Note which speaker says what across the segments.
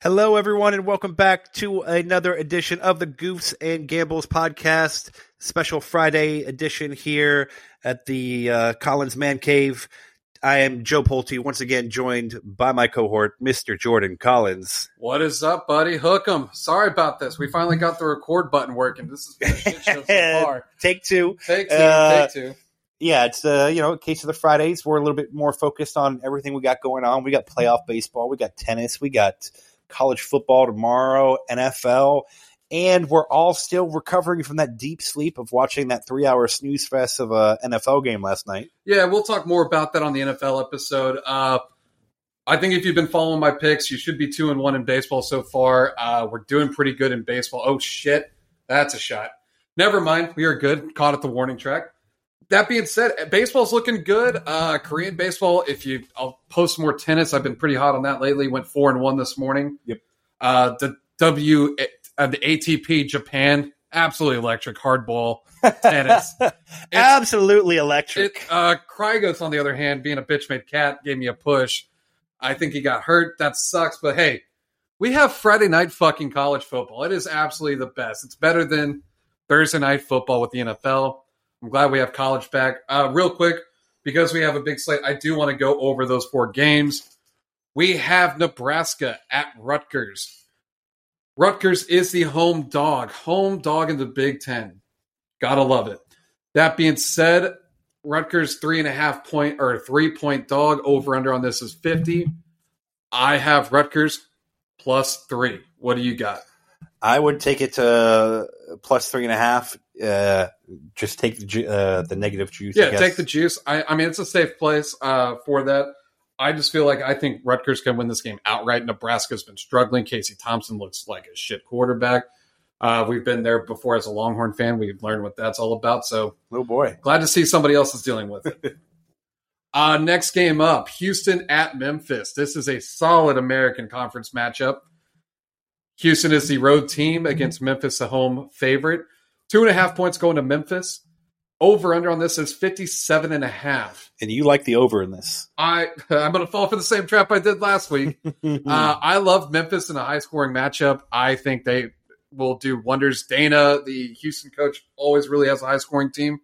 Speaker 1: Hello, everyone, and welcome back to another edition of the Goofs and Gambles podcast. Special Friday edition here at the uh, Collins Man Cave. I am Joe Pulte, once again joined by my cohort, Mr. Jordon Collins.
Speaker 2: What is up, buddy? Hook 'em. Sorry about this. We finally got the record button working. This is shit show so far.
Speaker 1: Take two.
Speaker 2: Take two.
Speaker 1: Uh,
Speaker 2: take two.
Speaker 1: Yeah, it's uh, you know, case of the Fridays, we're a little bit more focused on everything we got going on. We got playoff baseball, we got tennis, we got college football tomorrow, NFL, and we're all still recovering from that deep sleep of watching that three hour snooze fest of a NFL game last night.
Speaker 2: Yeah, we'll talk more about that on the NFL episode. Uh, I think if you've been following my picks, you should be two and one in baseball so far. Uh, we're doing pretty good in baseball. Oh shit, that's a shot. Never mind, we are good. Caught at the warning track. That being said, baseball's looking good. Uh, Korean baseball. If you, I'll post more tennis. I've been pretty hot on that lately. Went four and one this morning.
Speaker 1: Yep.
Speaker 2: Uh, the W, uh, the ATP Japan, absolutely electric hardball tennis.
Speaker 1: Absolutely electric.
Speaker 2: It, uh, Kyrgios, on the other hand, being a bitch made cat, gave me a push. I think he got hurt. That sucks. But hey, we have Friday night fucking college football. It is absolutely the best. It's better than Thursday night football with the NFL. I'm glad we have college back. Uh, real quick, because we have a big slate, I do want to go over those four games. We have Nebraska at Rutgers. Rutgers is the home dog, home dog in the Big Ten. Gotta love it. That being said, Rutgers three and a half point or three point dog over under on this is 50. I have Rutgers plus three. What do you got?
Speaker 1: I would take it to plus three and a half. Uh, just take the ju- uh, the negative juice. I
Speaker 2: Yeah,
Speaker 1: guess.
Speaker 2: take the juice. I, I mean, it's a safe place uh, for that. I just feel like I think Rutgers can win this game outright. Nebraska's been struggling. Casey Thompson looks like a shit quarterback. Uh, we've been there before as a Longhorn fan. We've learned what that's all about. So
Speaker 1: Oh boy.
Speaker 2: glad to see somebody else is dealing with it. uh, next game up Houston at Memphis. This is a solid American Conference matchup. Houston is the road team against Memphis, the home favorite. Two and a half points going to Memphis. Over under on this is 57 and a half.
Speaker 1: And you like the over in this?
Speaker 2: I I'm going to fall for the same trap I did last week. uh, I love Memphis in a high scoring matchup. I think they will do wonders. Dana, the Houston coach, always really has a high scoring team.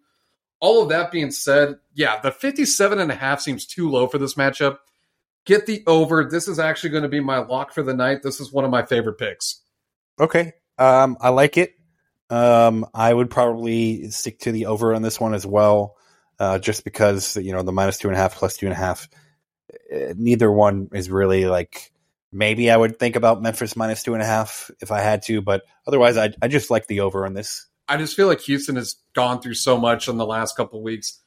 Speaker 2: All of that being said, yeah, the 57 and a half seems too low for this matchup. Get the over. This is actually going to be my lock for the night. This is one of my favorite picks.
Speaker 1: Okay. Um, I like it. Um, I would probably stick to the over on this one as well, uh, just because you know the minus two and a half plus two and a half. uh, Neither one is really like. Maybe I would think about Memphis minus two and a half if I had to, but otherwise, I I just like the over on this.
Speaker 2: I just feel like Houston has gone through so much in the last couple of weeks.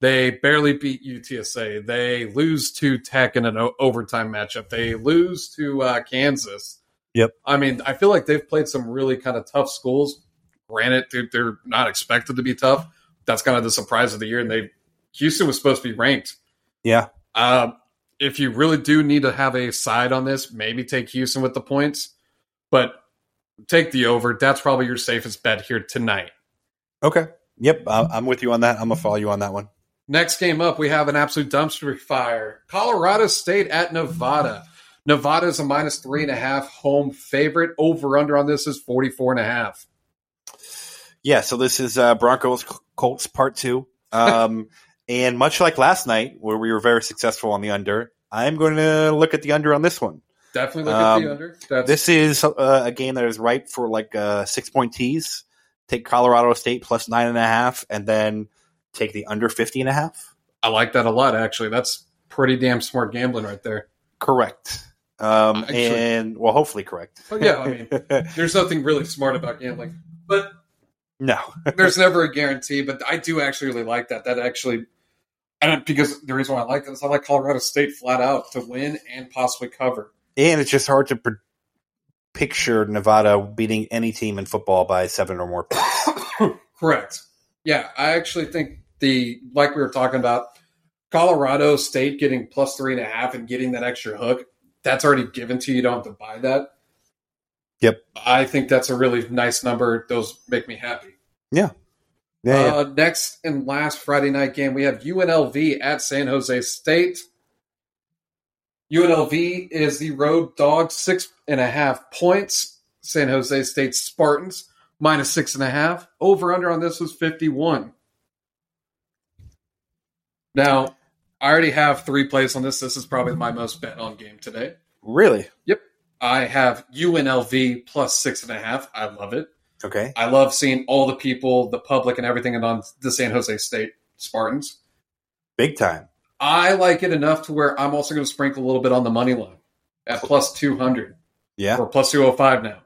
Speaker 2: They barely beat UTSA. They lose to Tech in an o- overtime matchup. They lose to uh, Kansas.
Speaker 1: Yep.
Speaker 2: I mean, I feel like they've played some really kind of tough schools. Granted, they're, they're not expected to be tough. That's kind of the surprise of the year. And they Houston was supposed to be ranked.
Speaker 1: Yeah,
Speaker 2: Uh, if you really do need to have a side on this, maybe take Houston with the points, but take the over. That's probably your safest bet here tonight.
Speaker 1: okay, yep, I'm with you on that. I'm gonna follow you on that one.
Speaker 2: Next game up, we have an absolute dumpster fire. Colorado State at Nevada. Nevada is a minus three and a half home favorite. Over under on this is 44 and a half.
Speaker 1: Yeah, so this is uh, Broncos Colts part two. Um, and much like last night, where we were very successful on the under, I'm going to look at the under on this one.
Speaker 2: Definitely look
Speaker 1: Um,
Speaker 2: at the under. That's,
Speaker 1: This is uh, a game that is ripe for like uh, six point tees. Take Colorado State plus nine and a half, and then take the under 50 and a half.
Speaker 2: I like that a lot, actually. That's pretty damn smart gambling right there.
Speaker 1: Correct. Um,
Speaker 2: Actually-
Speaker 1: and well, hopefully correct.
Speaker 2: Oh, yeah, I mean, there's nothing really smart about gambling, but
Speaker 1: no.
Speaker 2: there's never a guarantee. But I do actually really like that. That actually, and because the reason why I like that is I like Colorado State flat out to win and possibly cover.
Speaker 1: and it's just hard to pr- picture Nevada beating any team in football by seven or more points.
Speaker 2: Correct. Yeah, I actually think the like we were talking about, Colorado State getting plus three and a half and getting that extra hook. That's already given to you. You don't have to buy that.
Speaker 1: Yep.
Speaker 2: I think that's a really nice number. Those make me happy.
Speaker 1: Yeah, yeah.
Speaker 2: Uh, next and last Friday night game, we have UNLV at San Jose State. UNLV is the road dog, six and a half points. San Jose State Spartans minus six and a half. Over under on this was 51. Now, I already have three plays on this. This is probably my most bet on game today.
Speaker 1: Really?
Speaker 2: Yep. I have UNLV plus six and a half. I love it.
Speaker 1: Okay.
Speaker 2: I love seeing all the people, the public, and everything on the San Jose State Spartans.
Speaker 1: Big time.
Speaker 2: I like it enough to where I'm also going to sprinkle a little bit on the money line at plus 200
Speaker 1: Yeah.
Speaker 2: or plus 205 now.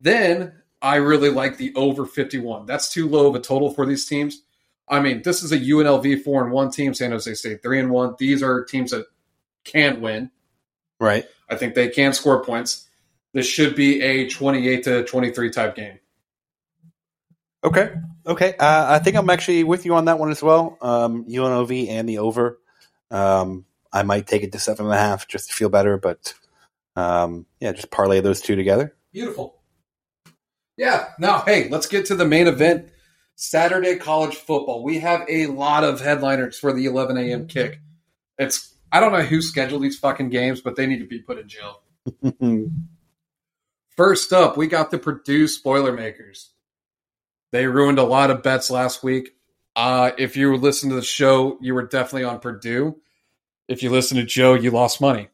Speaker 2: Then I really like the over 51. That's too low of a total for these teams. I mean, this is a UNLV 4 and 1 team, San Jose State 3 and 1. These are teams that can't win.
Speaker 1: Right.
Speaker 2: I think they can score points. This should be a 28 to 23 type game.
Speaker 1: Okay. Okay. Uh, I think I'm actually with you on that one as well. Um, UNLV and the over. Um, I might take it to seven and a half just to feel better, but um, yeah, just parlay those two together.
Speaker 2: Beautiful. Yeah. Now, hey, let's get to the main event Saturday college football. We have a lot of headliners for the 11 a.m. kick. It's, I don't know who scheduled these fucking games, but they need to be put in jail. First up, we got the Purdue Spoilermakers. They ruined a lot of bets last week. Uh, if you listened to the show, you were definitely on Purdue. If you listened to Joe, you lost money.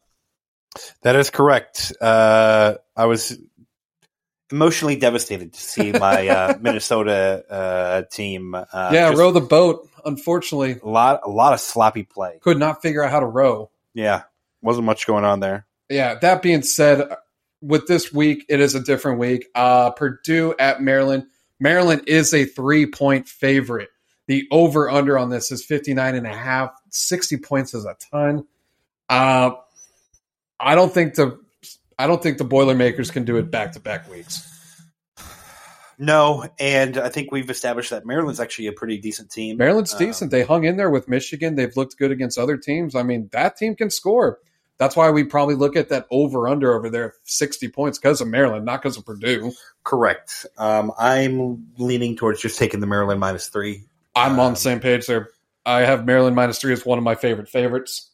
Speaker 1: that is correct. Uh, I was emotionally devastated to see my uh, Minnesota uh, team. Uh,
Speaker 2: yeah, row the boat. Unfortunately,
Speaker 1: a lot, a lot of sloppy play.
Speaker 2: could not figure out how to row.
Speaker 1: Yeah, wasn't much going on there.
Speaker 2: Yeah, that being said, with this week, it is a different week. Uh, Purdue at Maryland. Maryland is a three point favorite. The over under on this is 59 and a half. 60 points is a ton. Uh, I don't think the I don't think the Boilermakers can do it back to back weeks.
Speaker 1: No, and I think we've established that Maryland's actually a pretty decent team.
Speaker 2: Maryland's
Speaker 1: Um,
Speaker 2: decent. They hung in there with Michigan. They've looked good against other teams. I mean, that team can score. That's why we probably look at that over under over there, 60 points because of Maryland, not because of Purdue.
Speaker 1: Correct. Um, I'm leaning towards just taking the Maryland minus three.
Speaker 2: I'm on
Speaker 1: Um,
Speaker 2: the same page there. I have Maryland minus three as one of my favorite favorites.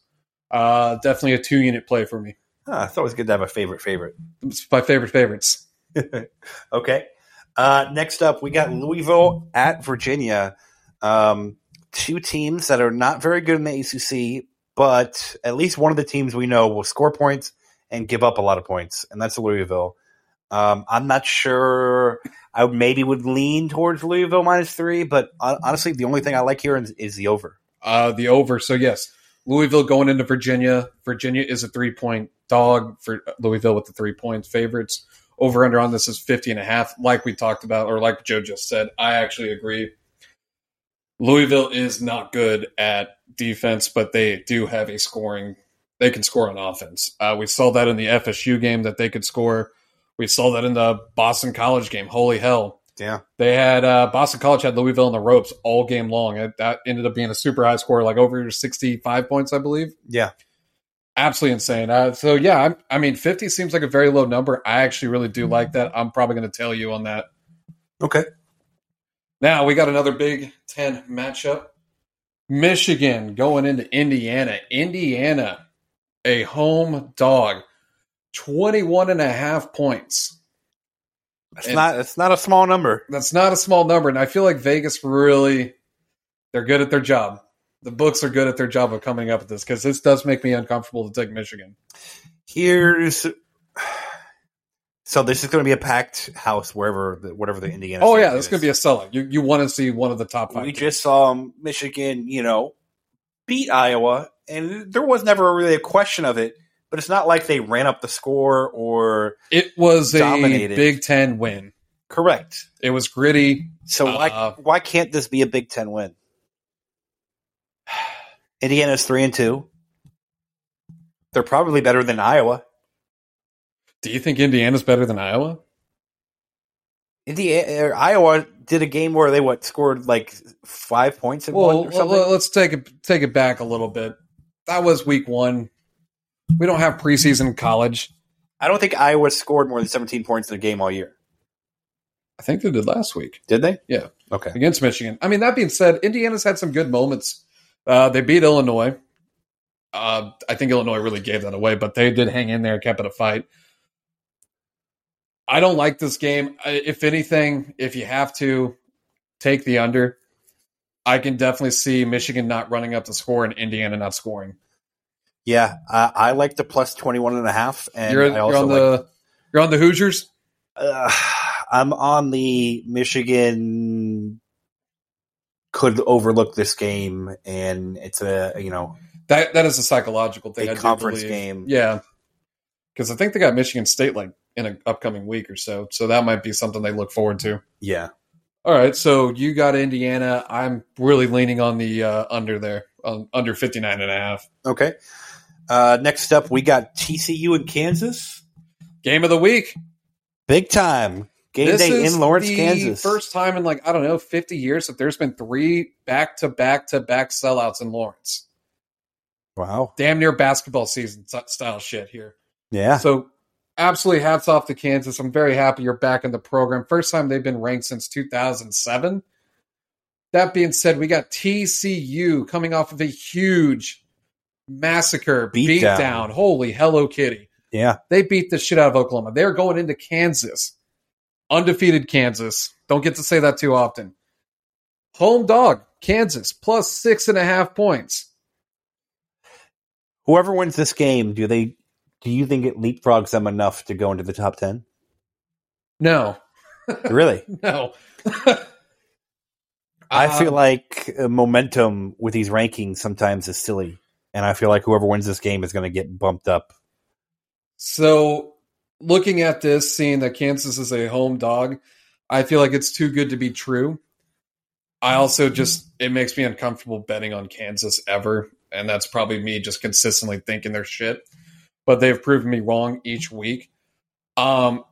Speaker 2: Uh, definitely a two unit play for me.
Speaker 1: Ah, it's always good to have a favorite favorite.
Speaker 2: It's my favorite favorites.
Speaker 1: okay. Uh, next up, we got Louisville at Virginia. Um, two teams that are not very good in the ACC, but at least one of the teams we know will score points and give up a lot of points, and that's Louisville. Um, I'm not sure. I maybe would lean towards Louisville minus three, but honestly, the only thing I like here is, is the over.
Speaker 2: Uh, the over. So yes, Louisville going into Virginia. Virginia is a three point dog for Louisville with the three point favorites. Over under on this is 50 and a half. Like we talked about, or like Joe just said, I actually agree. Louisville is not good at defense, but they do have a scoring. They can score on offense. Uh, we saw that in the FSU game that they could score. We saw that in the Boston College game. Holy hell.
Speaker 1: Yeah.
Speaker 2: They had uh, Boston College had Louisville in the ropes all game long. It, that ended up being a super high score, like over sixty-five points, I believe.
Speaker 1: Yeah.
Speaker 2: Absolutely insane. Uh, so yeah, I'm, I mean, fifty seems like a very low number. I actually really do like that. I'm probably going to tell you on that.
Speaker 1: Okay.
Speaker 2: Now we got another Big Ten matchup. Michigan going into Indiana. Indiana, a home dog, 21 and a half points.
Speaker 1: It's
Speaker 2: And-
Speaker 1: not. It's not a small number.
Speaker 2: That's not a small number, and I feel like Vegas really they're good at their job. The books are good at their job of coming up with this because this does make me uncomfortable to take Michigan.
Speaker 1: Here's. So this is going to be a packed house wherever, the, whatever the Indiana.
Speaker 2: Oh yeah, this
Speaker 1: is.
Speaker 2: going to be a sellout. You you want to see one of the top five?
Speaker 1: We
Speaker 2: teams.
Speaker 1: just saw Michigan, you know, beat Iowa, and there was never really a question of it. But it's not like they ran up the score or
Speaker 2: it was a
Speaker 1: dominated.
Speaker 2: Big Ten win.
Speaker 1: correct.
Speaker 2: It was gritty.
Speaker 1: So why
Speaker 2: Uh,
Speaker 1: why can't this be a Big Ten win? Indiana's three and two. They're probably better than Iowa.
Speaker 2: Do you think Indiana's better than Iowa?
Speaker 1: Indiana, or Iowa did a game where they what scored like five points in
Speaker 2: Well,
Speaker 1: one or something.
Speaker 2: well, let's take it take it back a little bit. That was week one. We don't have preseason college.
Speaker 1: I don't think Iowa scored more than seventeen points in a game all year.
Speaker 2: I think they did last week.
Speaker 1: Did they?
Speaker 2: Yeah.
Speaker 1: Okay.
Speaker 2: against Michigan. I mean, that being said, Indiana's had some good moments. Uh, they beat Illinois. Uh, I think Illinois really gave that away, but they did hang in there, kept it a fight. I don't like this game. If anything, if you have to take the under, I can definitely see Michigan not running up the score and Indiana not scoring.
Speaker 1: Yeah, I, I like the plus 21 and a half. And
Speaker 2: you're,
Speaker 1: I
Speaker 2: you're
Speaker 1: also
Speaker 2: on
Speaker 1: like,
Speaker 2: the you're on the Hoosiers.
Speaker 1: uh, I'm on the Michigan could overlook this game and it's a, you know,
Speaker 2: That that is a psychological thing.
Speaker 1: A
Speaker 2: I
Speaker 1: conference game.
Speaker 2: Yeah, because I think they got Michigan State like in an upcoming week or so, so that might be something they look forward to.
Speaker 1: yeah.
Speaker 2: All right, so you got Indiana. I'm really leaning on the uh, under there, um, under 59 and a half.
Speaker 1: Okay. Uh, next up, we got TCU in Kansas.
Speaker 2: Game of the week.
Speaker 1: Big time. Game
Speaker 2: This
Speaker 1: day in Lawrence,
Speaker 2: the
Speaker 1: Kansas.
Speaker 2: First time in like I don't know 50 years that there's been three back to back to back sellouts in Lawrence.
Speaker 1: Wow.
Speaker 2: Damn near basketball season style shit here.
Speaker 1: Yeah.
Speaker 2: So absolutely hats off to Kansas. I'm very happy you're back in the program. First time they've been ranked since 2007. That being said, we got TCU coming off of a huge massacre
Speaker 1: Beat
Speaker 2: beatdown.
Speaker 1: down.
Speaker 2: Holy Hello Kitty.
Speaker 1: Yeah.
Speaker 2: They beat the shit out of Oklahoma. They're going into Kansas. Undefeated Kansas. Don't get to say that too often. Home dog, Kansas, plus six and a half points.
Speaker 1: Whoever wins this game, do they? Do you think it leapfrogs them enough to go into the top ten?
Speaker 2: No.
Speaker 1: Really?
Speaker 2: No.
Speaker 1: I
Speaker 2: Um,
Speaker 1: feel like uh, momentum with these rankings sometimes is silly, and I feel like whoever wins this game is going to get bumped up.
Speaker 2: So, looking at this, seeing that Kansas is a home dog, I feel like it's too good to be true. I also just, it makes me uncomfortable betting on Kansas ever. And that's probably me just consistently thinking their shit. But they've proven me wrong each week. Um,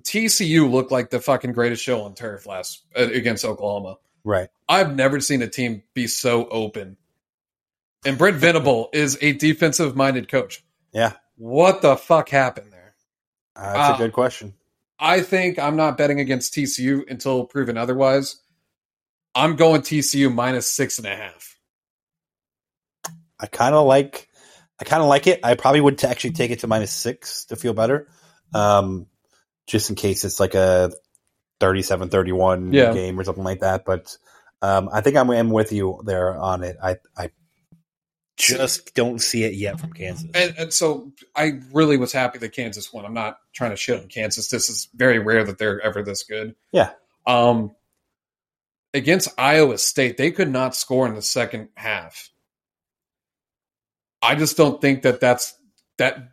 Speaker 2: TCU looked like the fucking greatest show on turf last uh, against Oklahoma.
Speaker 1: Right.
Speaker 2: I've never seen a team be so open. And Brent Venable is a defensive minded coach.
Speaker 1: Yeah.
Speaker 2: What the fuck happened there?
Speaker 1: Uh, that's
Speaker 2: Uh,
Speaker 1: a good question.
Speaker 2: I think I'm not betting against TCU until proven otherwise. I'm going TCU minus six and a half.
Speaker 1: I kind of like. I kind of like it. I probably would t- actually take it to minus six to feel better, um, just in case it's like a 37-31
Speaker 2: Yeah.
Speaker 1: game or something like that. But um, I think I'm, I'm with you there on it. I I just don't see it yet from Kansas.
Speaker 2: And, and so I really was happy that Kansas won. I'm not trying to shit on Kansas. This is very rare that they're ever this good.
Speaker 1: Yeah.
Speaker 2: Um, against Iowa State, they could not score in the second half. I just don't think that that's that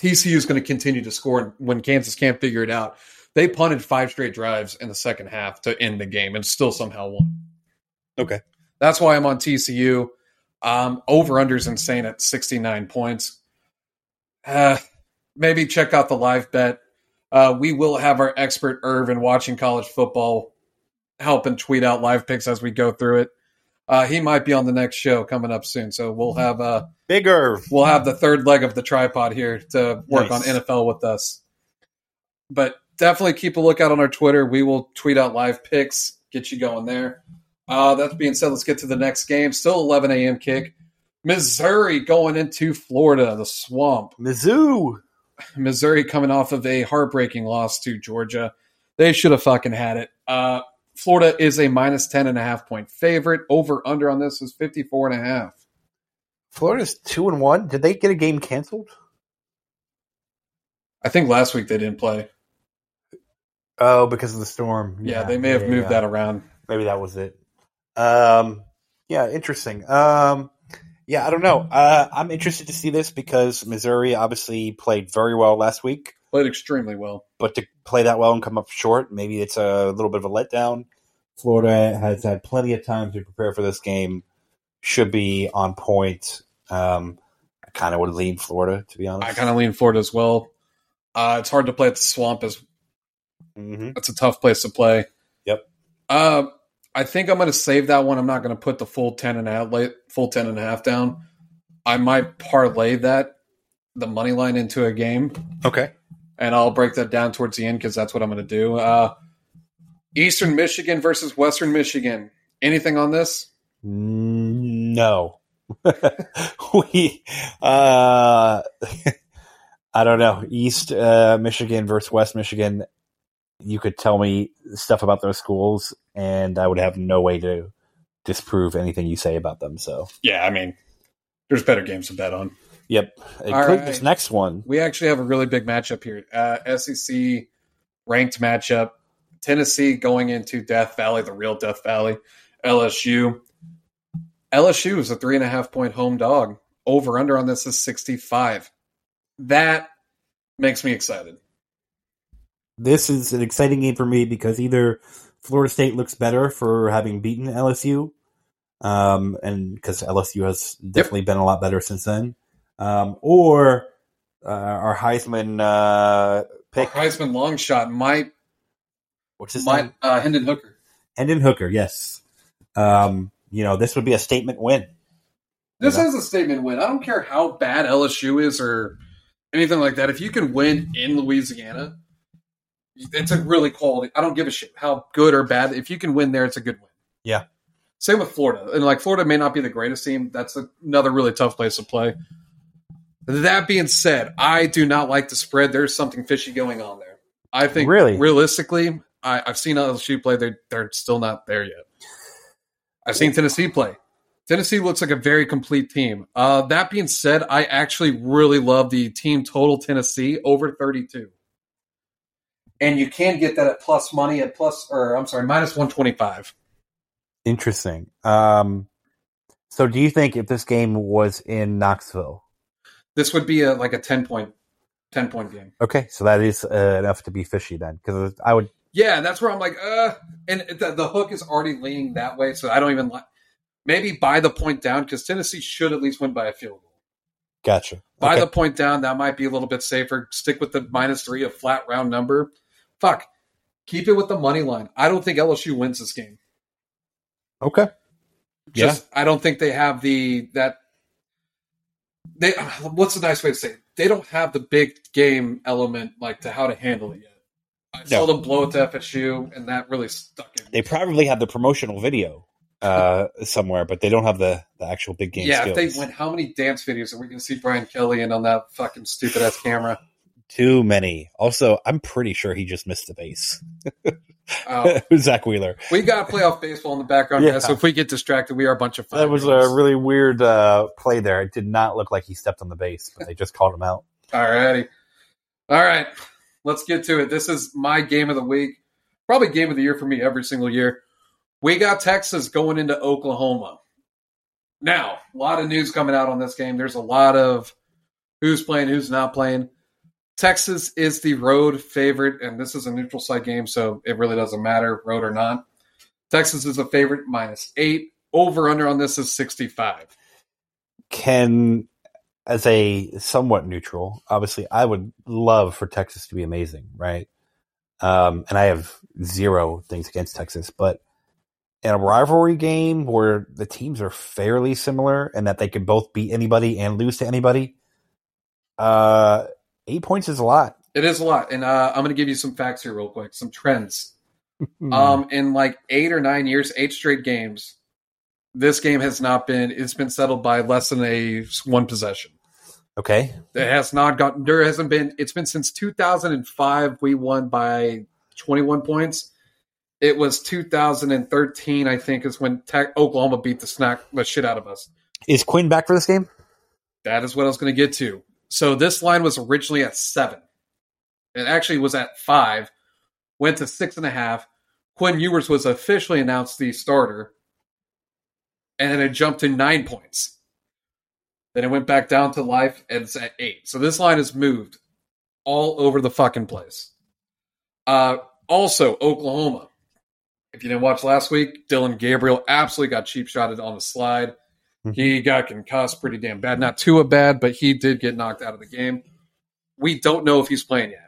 Speaker 2: TCU is going to continue to score when Kansas can't figure it out. They punted five straight drives in the second half to end the game and still somehow won.
Speaker 1: Okay.
Speaker 2: That's why I'm on TCU. Um, over under is insane at 69 points. Uh, maybe check out the live bet. Uh, we will have our expert Irvin watching college football helping tweet out live picks as we go through it. Uh, he might be on the next show coming up soon, so we'll have uh,
Speaker 1: Bigger.
Speaker 2: we'll have the third leg of the tripod here to work
Speaker 1: Nice.
Speaker 2: on NFL with us. But definitely keep a lookout on our Twitter. We will tweet out live picks, get you going there. Uh, that being said, let's get to the next game. Still 11 a.m. kick. Missouri going into Florida, the swamp.
Speaker 1: Mizzou.
Speaker 2: Missouri coming off of a heartbreaking loss to Georgia. They should have fucking had it. Uh, Florida is a minus 10 and a half point favorite. Over under on this is 54 and a half.
Speaker 1: Florida's two and one. Did they get a game canceled?
Speaker 2: I think last week they didn't play.
Speaker 1: Oh, because of the storm.
Speaker 2: Yeah, they may have
Speaker 1: yeah,
Speaker 2: moved
Speaker 1: yeah.
Speaker 2: that around.
Speaker 1: Maybe that was it. Um, yeah, interesting. Um, yeah, I don't know. Uh, I'm interested to see this because Missouri obviously played very well last week,
Speaker 2: Played extremely well.
Speaker 1: but to play that well and come up short, maybe it's a little bit of a letdown. Florida has had plenty of time to prepare for this game. Should be on point. Um, I kind of would lean Florida, to be honest.
Speaker 2: I kind of lean Florida as well. Uh, it's hard to play at the swamp. As
Speaker 1: hmm
Speaker 2: it's a tough place to play.
Speaker 1: Yep.
Speaker 2: Uh, I think I'm going to save that one. I'm not going to put the full ten and a half, full ten and a half down. I might parlay that the money line into a game,
Speaker 1: Okay.
Speaker 2: and I'll break that down towards the end because that's what I'm going to do. Uh, Eastern Michigan versus Western Michigan. Anything on this?
Speaker 1: No. we, uh, I don't know, East uh, Michigan versus West Michigan. You could tell me stuff about those schools, and I would have no way to disprove anything you say about them. So,
Speaker 2: Yeah, I mean, there's better games to bet on.
Speaker 1: yep, include
Speaker 2: right.
Speaker 1: this next one.
Speaker 2: We actually have a really big matchup here. Uh, SEC ranked matchup. Tennessee going into Death Valley, the real Death Valley. LSU. LSU is a three and a half point home dog. Over under on this is 65. That makes me excited.
Speaker 1: This is an exciting game for me because either Florida State looks better for having beaten LSU, um, and because LSU has definitely been a lot better since then, um, or uh, our Heisman uh, pick.
Speaker 2: Heisman long shot might,
Speaker 1: What's his
Speaker 2: might
Speaker 1: name?
Speaker 2: uh, Hendon Hooker.
Speaker 1: Hendon Hooker. Yes. Um, you know, this would be a statement win.
Speaker 2: This
Speaker 1: Yeah.
Speaker 2: is a statement win. I don't care how bad LSU is or anything like that. If you can win in Louisiana, it's a really quality. I don't give a shit how good or bad. If you can win there, it's a good win.
Speaker 1: Yeah.
Speaker 2: Same with Florida. And like Florida may not be the greatest team. That's another really tough place to play. That being said, I do not like the spread. There's something fishy going on there. I think
Speaker 1: Really?
Speaker 2: realistically, I, I've seen LSU play. They're, they're still not there yet. I've seen Tennessee play. Tennessee looks like a very complete team. Uh, that being said, I actually really love the team total Tennessee over 32. And you can get that at plus money at plus, or I'm sorry, minus 125.
Speaker 1: Interesting. Um, so, do you think if this game was in Knoxville?
Speaker 2: This would be a like a 10 point, 10 point game.
Speaker 1: Okay, so that is uh, enough to be fishy then, because I would.
Speaker 2: Yeah, that's where I'm like, uh, and the, the hook is already leaning that way, so I don't even like. Maybe buy the point down because Tennessee should at least win by a field goal.
Speaker 1: Gotcha.
Speaker 2: Buy
Speaker 1: Okay.
Speaker 2: the point down. That might be a little bit safer. Stick with the minus three, a flat round number. Fuck. Keep it with the money line. I don't think LSU wins this game.
Speaker 1: okay.
Speaker 2: Just I don't think they have the that they what's a nice way to say it? They don't have the big game element like to how to handle it yet. I saw
Speaker 1: No.
Speaker 2: them blow it to FSU and that really stuck in.
Speaker 1: They probably have the promotional video uh, somewhere, but they don't have the, the actual big game
Speaker 2: yeah,
Speaker 1: skills.
Speaker 2: if they went how many dance videos are we going to see Brian Kelly in on that fucking stupid ass camera?
Speaker 1: Too many. Also, I'm pretty sure he just missed the base.
Speaker 2: Oh,
Speaker 1: Zack Wheeler.
Speaker 2: we got playoff baseball in the background,
Speaker 1: Yeah.
Speaker 2: guys. So if we get distracted, we are a bunch of.
Speaker 1: That was a really weird uh, play there. It did not look like he stepped on the base, but they just called him out.
Speaker 2: All righty. All right. Let's get to it. This is my game of the week. Probably game of the year for me every single year. We got Texas going into Oklahoma. Now, a lot of news coming out on this game. There's a lot of who's playing, who's not playing. Texas is the road favorite, and this is a neutral site game, so it really doesn't matter, road or not. Texas is a favorite, minus eight. Over under on this is 65.
Speaker 1: Can, as a somewhat neutral, obviously, I would love for Texas to be amazing, right? Um, and I have zero things against Texas, but in a rivalry game where the teams are fairly similar and that they could both beat anybody and lose to anybody, uh, eight points is a lot.
Speaker 2: It is a lot. And uh, I'm going to give you some facts here, real quick, some trends.
Speaker 1: Hmm.
Speaker 2: Um, in like eight or nine years, eight straight games, this game has not been. It's been settled by less than a one possession.
Speaker 1: okay,
Speaker 2: It has not gotten. There hasn't been. It's been since 2005. We won by 21 points. It was 2013, I think, is when Tech, Oklahoma beat the snack the shit out of us.
Speaker 1: is Quinn back for this game?
Speaker 2: That is what I was going to get to. So this line was originally at seven. It actually was at five, went to six and a half. Quinn Ewers was officially announced the starter, and then it jumped to nine points. Then it went back down to life, and it's at eight. So this line has moved all over the fucking place. Uh, also, Oklahoma. If you didn't watch last week, Dillon Gabriel absolutely got cheap shotted on the slide. He got concussed pretty damn bad. Not too bad, but he did get knocked out of the game. We don't know if he's playing yet.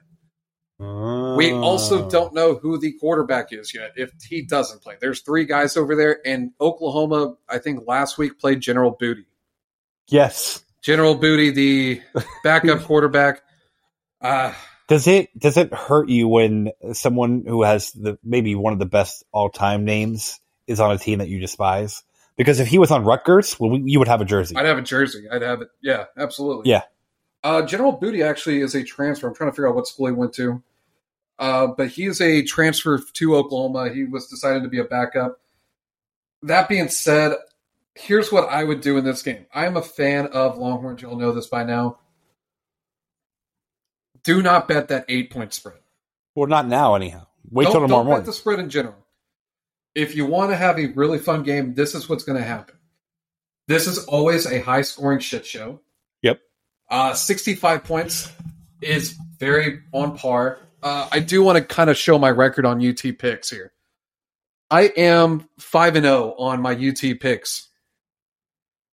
Speaker 2: We also
Speaker 1: Oh.
Speaker 2: don't know who the quarterback is yet if he doesn't play. There's three guys over there, and Oklahoma, I think last week played General Booty.
Speaker 1: Yes.
Speaker 2: General Booty, the backup quarterback. Uh,
Speaker 1: Does it does it hurt you when someone who has the maybe one of the best all time names is on a team that you despise? Because if he was on Rutgers, well, we, you would have a jersey.
Speaker 2: I'd have a jersey. I'd have it. Yeah, absolutely.
Speaker 1: Yeah.
Speaker 2: Uh, General Booty actually is a transfer. I'm trying to figure out what school he went to. Uh, but he is a transfer to Oklahoma. He was decided to be a backup. That being said, here's what I would do in this game. I am a fan of Longhorns. You'll know this by now. Do not bet that eight point spread.
Speaker 1: well, not now, anyhow. Wait
Speaker 2: don't,
Speaker 1: till tomorrow
Speaker 2: don't
Speaker 1: morning.
Speaker 2: bet the spread in general. If you want to have a really fun game, this is what's going to happen. This is always a high scoring shit show.
Speaker 1: Yep.
Speaker 2: Uh, 65 points is very on par. Uh, I do want to kind of show my record on UT picks here. I am 5 and 0 on my UT picks.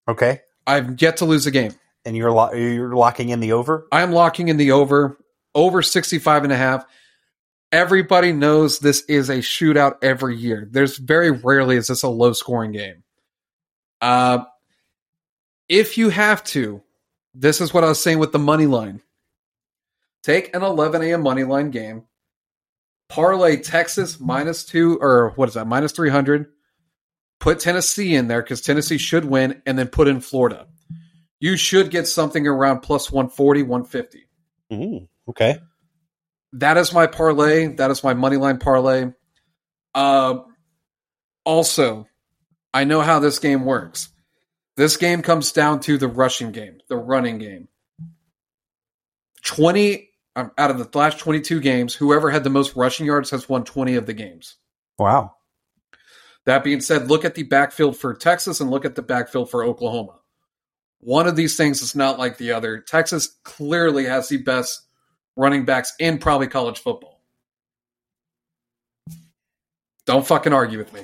Speaker 1: Okay.
Speaker 2: I've yet to lose a game.
Speaker 1: And you're lo- you're locking in the over.
Speaker 2: I am locking in the over, over 65 and a half. Everybody knows this is a shootout every year. There's very rarely is this a low scoring game. Uh, if you have to, this is what I was saying with the money line. Take an 11 a.m. money line game, parlay Texas minus two, or what is that, minus 300. Put Tennessee in there because Tennessee should win, and then put in Florida. You should get something around plus 140, 150.
Speaker 1: Ooh, okay.
Speaker 2: That is my parlay. That is my money line parlay. Uh, also, I know how this game works. This game comes down to the rushing game, the running game. 20 um, out of the last 22 games, whoever had the most rushing yards has won 20 of the games.
Speaker 1: Wow.
Speaker 2: That being said, look at the backfield for Texas and look at the backfield for Oklahoma. One of these things is not like the other. Texas clearly has the best running backs in probably college football. Don't fucking argue with me.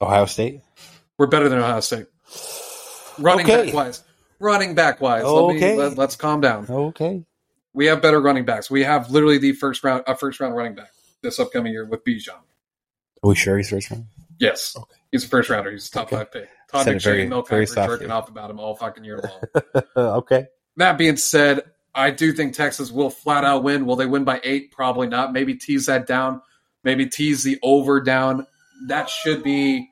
Speaker 1: Ohio State.
Speaker 2: We're better than Ohio State. Running
Speaker 1: Okay.
Speaker 2: back wise. Running back wise. Let me,
Speaker 1: Okay.
Speaker 2: let, us calm down.
Speaker 1: Okay.
Speaker 2: We have better running backs. We have literally the first round a first round running back this upcoming year with Bijan.
Speaker 1: Are we sure he's first round?
Speaker 2: Yes.
Speaker 1: Okay.
Speaker 2: He's a first rounder. He's a top
Speaker 1: Okay.
Speaker 2: five pick. Todd McShay and Mel jerking off about him all fucking year long.
Speaker 1: okay.
Speaker 2: That being said, I do think Texas will flat out win. Will they win by eight? Probably not. Maybe tease that down. Maybe tease the over down. That should be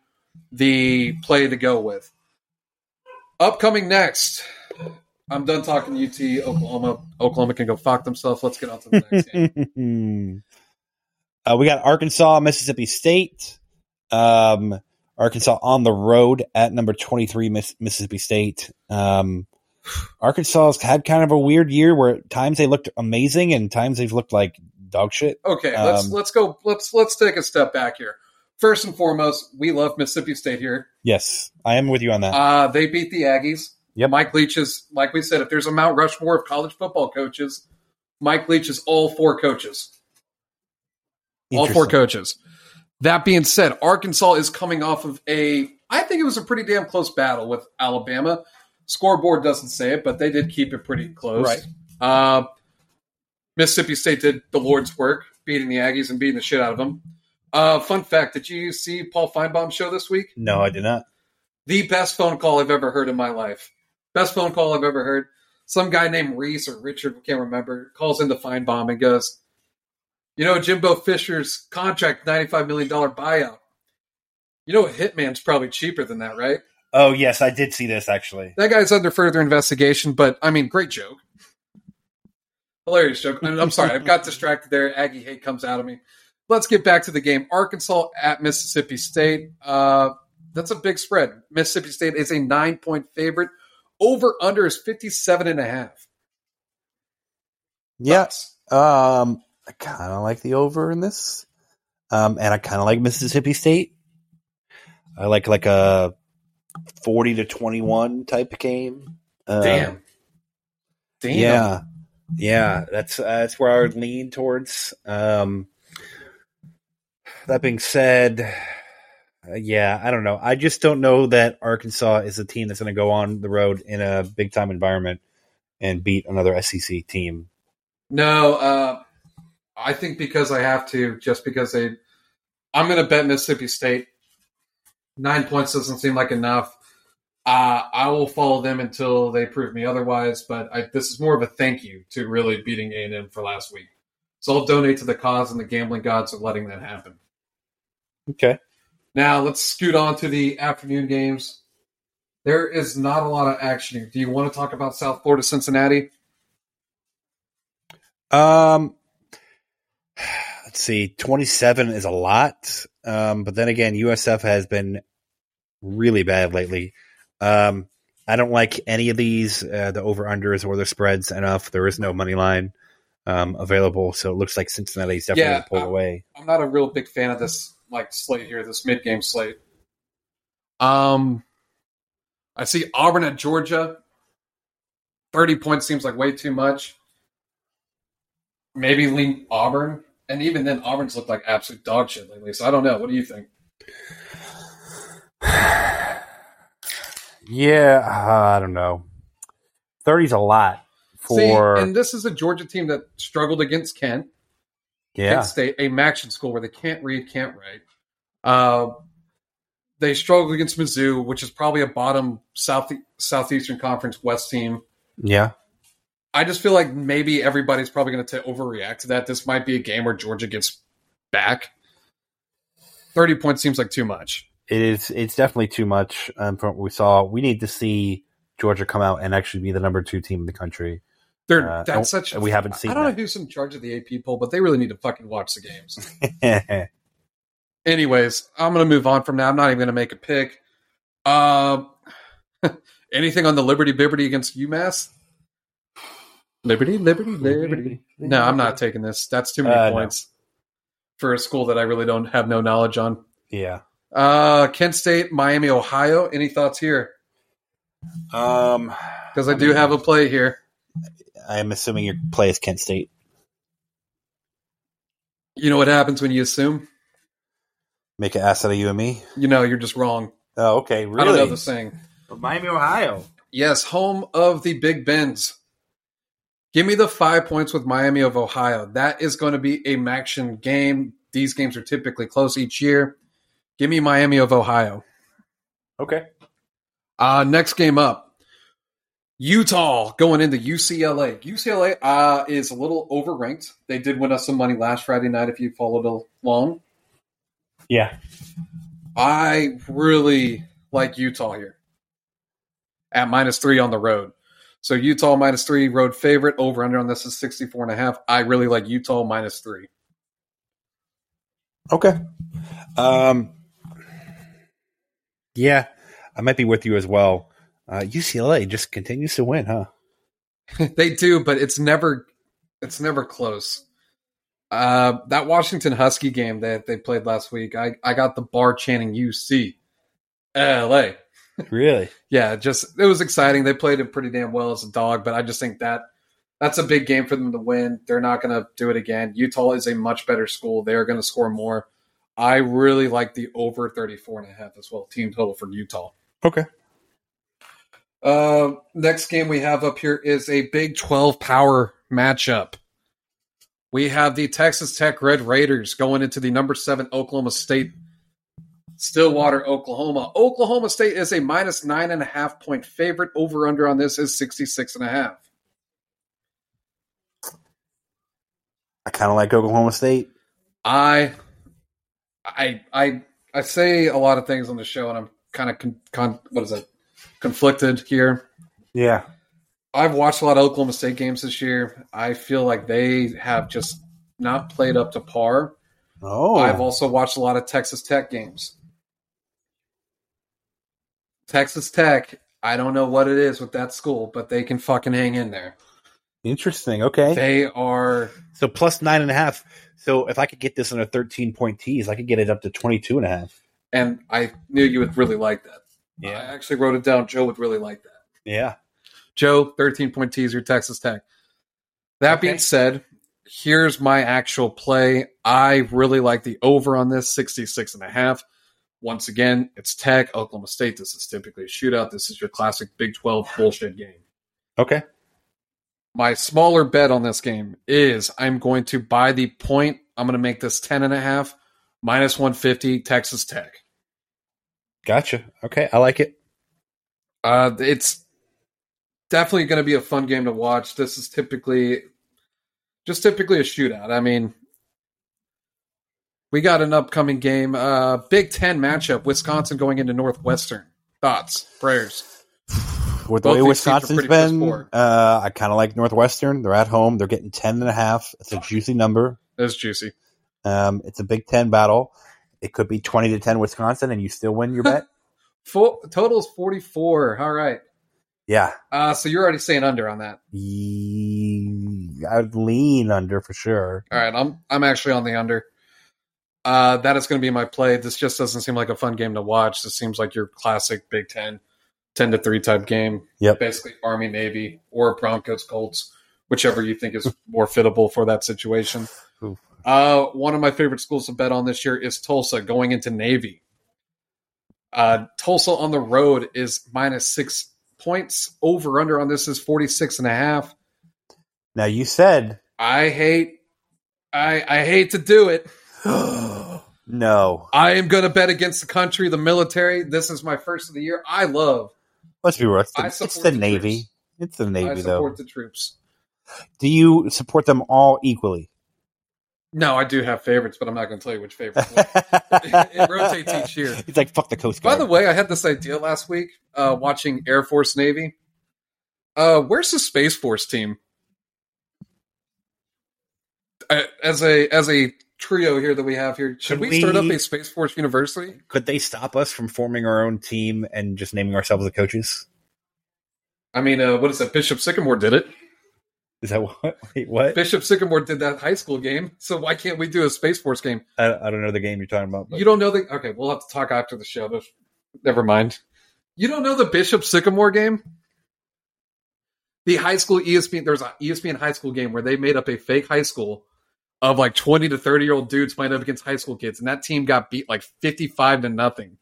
Speaker 2: the play to go with. Upcoming next. I'm done talking UT, Oklahoma. Oklahoma can go fuck themselves. Let's get on to the next game.
Speaker 1: uh, we got Arkansas, Mississippi State. Um, Arkansas on the road at number 23, Miss- Mississippi State. Um, Arkansas's had kind of a weird year where at times they looked amazing and times they've looked like dog shit.
Speaker 2: Okay, let's
Speaker 1: Um,
Speaker 2: let's go. Let's let's take a step back here. First and foremost, we love Mississippi State here.
Speaker 1: Yes, I am with you on that.
Speaker 2: Uh, they beat the Aggies.
Speaker 1: Yep.
Speaker 2: Mike Leach is, like we said, if there's a Mount Rushmore of college football coaches, Mike Leach is all four coaches. All four coaches. That being said, Arkansas is coming off of a, I think it was a pretty damn close battle with Alabama. Scoreboard doesn't say it, but they did keep it pretty close.
Speaker 1: Right.
Speaker 2: Uh, Mississippi State did the Lord's work, beating the Aggies and beating the shit out of them. Uh, fun fact: Did you see Paul Finebaum's show this week?
Speaker 1: No, I did not.
Speaker 2: the best phone call I've ever heard in my life. Best phone call I've ever heard. Some guy named Reese or Richard, can't remember, calls into Finebaum and goes, You know, Jimbo Fisher's contract, $95 million buyout. You know, a Hitman's probably cheaper than that, right?
Speaker 1: Oh yes, I did see this actually.
Speaker 2: That guy's under further investigation, but I mean, great joke. Hilarious joke. I'm sorry, I got distracted there. Aggie hate comes out of me. Let's get back to the game. Arkansas at Mississippi State. Uh, that's a big spread. Mississippi State is a nine point favorite. Over under is 57 and a half.
Speaker 1: Yeah,
Speaker 2: Thoughts?
Speaker 1: um, I kind of like the over in this, um, and I kind of like Mississippi State. I like like a forty to twenty one type of game. Uh,
Speaker 2: Damn. Damn.
Speaker 1: Yeah, yeah, that's uh, that's where I would lean towards. Um, that being said, uh, yeah, I don't know. I just don't know that Arkansas is a team that's going to go on the road in a big time environment and beat another SEC team.
Speaker 2: No, uh, I think because I have to, just because they, I'm going to bet Mississippi State. Nine points doesn't seem like enough. Uh, I will follow them until they prove me otherwise. But I, this is more of a thank you to really beating A and M for last week. So I'll donate to the cause and the gambling gods of letting that happen.
Speaker 1: Okay.
Speaker 2: Now let's scoot on to the afternoon games. There is not a lot of action here. Do you want to talk about South Florida, Cincinnati?
Speaker 1: Um, let's see, 27 is a lot. Um, but then again, USF has been really bad lately. Um, I don't like any of these, uh, the over unders or the spreads enough. There is no money line um, available, so it looks like Cincinnati's definitely
Speaker 2: Yeah,
Speaker 1: going to pull
Speaker 2: uh,
Speaker 1: away.
Speaker 2: I'm not a real big fan of this like slate here, this mid game slate. Um, I see Auburn at Georgia. Thirty points seems like way too much. Maybe lean Auburn, and even then, Auburn's looked like absolute dog shit lately. So I don't know. What do you think?
Speaker 1: Yeah, uh, I don't know. 30's a lot for
Speaker 2: See, and this is a Georgia team that struggled against Kent.
Speaker 1: yeah.
Speaker 2: Kent State, a MACtion school where they can't read, can't write. Uh, they struggled against Mizzou, which is probably a bottom South Southeastern Conference West team.
Speaker 1: Yeah.
Speaker 2: I just feel like maybe everybody's probably going to overreact to that. This might be a game where Georgia gets back. Thirty points seems like too much.
Speaker 1: It is. It's definitely too much. Um, from what we saw, we need to see Georgia come out and actually be the number two team in the country.
Speaker 2: They're
Speaker 1: Uh,
Speaker 2: that's such.
Speaker 1: and we haven't seen
Speaker 2: I don't know who's in charge of the AP poll, but they really need to fucking watch the games. Anyways, I'm going to move on from that. I'm not even going to make a pick. Um, anything on the Liberty Bibberty against UMass? Liberty, Liberty, Liberty. No, I'm not taking this. That's too many
Speaker 1: Uh, no.
Speaker 2: points for a school that I really don't have no knowledge on.
Speaker 1: Yeah.
Speaker 2: Uh, Kent State, Miami, Ohio. Any thoughts here?
Speaker 1: Um,
Speaker 2: Because I do have a play here.
Speaker 1: I am assuming your play is Kent State.
Speaker 2: You know what happens when you assume?
Speaker 1: Make an ass out of you and me.
Speaker 2: You know, you're just wrong.
Speaker 1: Oh, okay. Really?
Speaker 2: I don't know the saying.
Speaker 1: Miami, Ohio.
Speaker 2: Yes, home of the Big Bends. Give me the five points with Miami of Ohio. That is going to be a MACtion game. These games are typically close each year. Give me Miami of Ohio.
Speaker 1: Okay.
Speaker 2: Uh, next game up. Utah going into UCLA. UCLA uh, is a little overranked. They did win us some money last Friday night if you followed along.
Speaker 1: Yeah.
Speaker 2: I really like Utah here at minus three on the road. So Utah minus three, road favorite. Over under on this is 64 and a half. I really like Utah minus three.
Speaker 1: Okay. Um. Yeah, I might be with you as well. Uh, UCLA just continues to win, huh?
Speaker 2: they do, but it's never it's never close. Uh, that Washington Husky game that they played last week, I, I got the bar chanting UC LA.
Speaker 1: Really?
Speaker 2: Yeah, just it was exciting. They played it pretty damn well as a dog, but I just think that that's a big game for them to win. They're not going to do it again. Utah is a much better school. They're going to score more. I really like the over 34 and a half as well, team total for Utah.
Speaker 1: Okay.
Speaker 2: Uh, next game we have up here is a Big 12 power matchup. We have the Texas Tech Red Raiders going into the number seven Oklahoma State Stillwater, Oklahoma. Oklahoma State is a minus nine and a half point favorite. Over under on this is 66 and a half.
Speaker 1: I kind of like Oklahoma State.
Speaker 2: I, I, I, I say a lot of things on the show, and I'm kind of con, con, what is it? Conflicted here.
Speaker 1: Yeah.
Speaker 2: I've watched a lot of Oklahoma State games this year. I feel like they have just not played up to par.
Speaker 1: Oh.
Speaker 2: I've also watched a lot of Texas Tech games. Texas Tech, I don't know what it is with that school, but they can fucking hang in there.
Speaker 1: Interesting. Okay.
Speaker 2: They are
Speaker 1: So plus nine and a half. So if I could get this on a 13 point tease, I could get it up to 22 and a half.
Speaker 2: and I knew you would really like that. Yeah. I actually wrote it down. Joe would really like that.
Speaker 1: Yeah.
Speaker 2: Joe, 13 point teaser, Texas Tech. That
Speaker 1: Okay.
Speaker 2: being said, here's my actual play. I really like the over on this, 66 and a half. Once again, it's Tech, Oklahoma State. This is typically a shootout. This is your classic Big 12 bullshit game.
Speaker 1: Okay.
Speaker 2: My smaller bet on this game is I'm going to buy the point. I'm going to make this 10 and a half, minus 150, Texas Tech.
Speaker 1: Gotcha. Okay. I like it.
Speaker 2: Uh, it's definitely going to be a fun game to watch. This is typically just typically a shootout. I mean, we got an upcoming game, uh, Big Ten matchup, Wisconsin going into Northwestern. Thoughts, prayers.
Speaker 1: With the
Speaker 2: Both
Speaker 1: way
Speaker 2: these teams are
Speaker 1: Wisconsin's been, uh, I kind of like Northwestern. They're at home. They're getting 10 and a half. It's a juicy number.
Speaker 2: It's juicy.
Speaker 1: Um, it's a Big Ten battle. It could be 20 to 10 Wisconsin, and you still win your bet.
Speaker 2: Full total's forty four. All right.
Speaker 1: yeah.
Speaker 2: Uh, so you're already saying under on that.
Speaker 1: I'd lean under for sure.
Speaker 2: All right, I'm I'm actually on the under. Uh, that is going to be my play. This just doesn't seem like a fun game to watch. This seems like your classic Big Ten, ten to three type game.
Speaker 1: Yep.
Speaker 2: Basically, Army Navy or Broncos Colts, whichever you think is more fittable for that situation. Uh, one of my favorite schools to bet on this year is Tulsa going into Navy. Uh, Tulsa on the road is minus six points. Over under on this is 46 and a half.
Speaker 1: Now, you said
Speaker 2: I hate I I hate to do it.
Speaker 1: no.
Speaker 2: I am going to bet against the country, the military. This is my first of the year. I love.
Speaker 1: Let's be real. It's the, it's the
Speaker 2: the
Speaker 1: Navy.
Speaker 2: troops.
Speaker 1: It's the
Speaker 2: I support
Speaker 1: though.
Speaker 2: the troops.
Speaker 1: Do you support them all equally?
Speaker 2: No, I do have favorites, but I'm not going to tell you which favorites. it, it rotates each year.
Speaker 1: It's like fuck the Coast Guard.
Speaker 2: By the way, I had this idea last week uh, watching Air Force Navy. Uh, where's the Space Force team? Uh, as a as a trio here that we have here, should
Speaker 1: Could
Speaker 2: we, start up a Space Force University?
Speaker 1: Could they stop us from forming our own team and just naming ourselves the coaches?
Speaker 2: I mean, uh, what is that? Bishop Sycamore did it.
Speaker 1: Is that what? Wait, what?
Speaker 2: Bishop Sycamore did that high school game, so why can't we do a Space Force game?
Speaker 1: I, I don't know the game you're talking about. But
Speaker 2: You don't know the okay. We'll have to talk after the show. But never mind. You don't know the Bishop Sycamore game? The high school ESPN. There's a E ESPN high school game where they made up a fake high school of like 20 to 30 year old dudes playing up against high school kids, and that team got beat like 55 to nothing.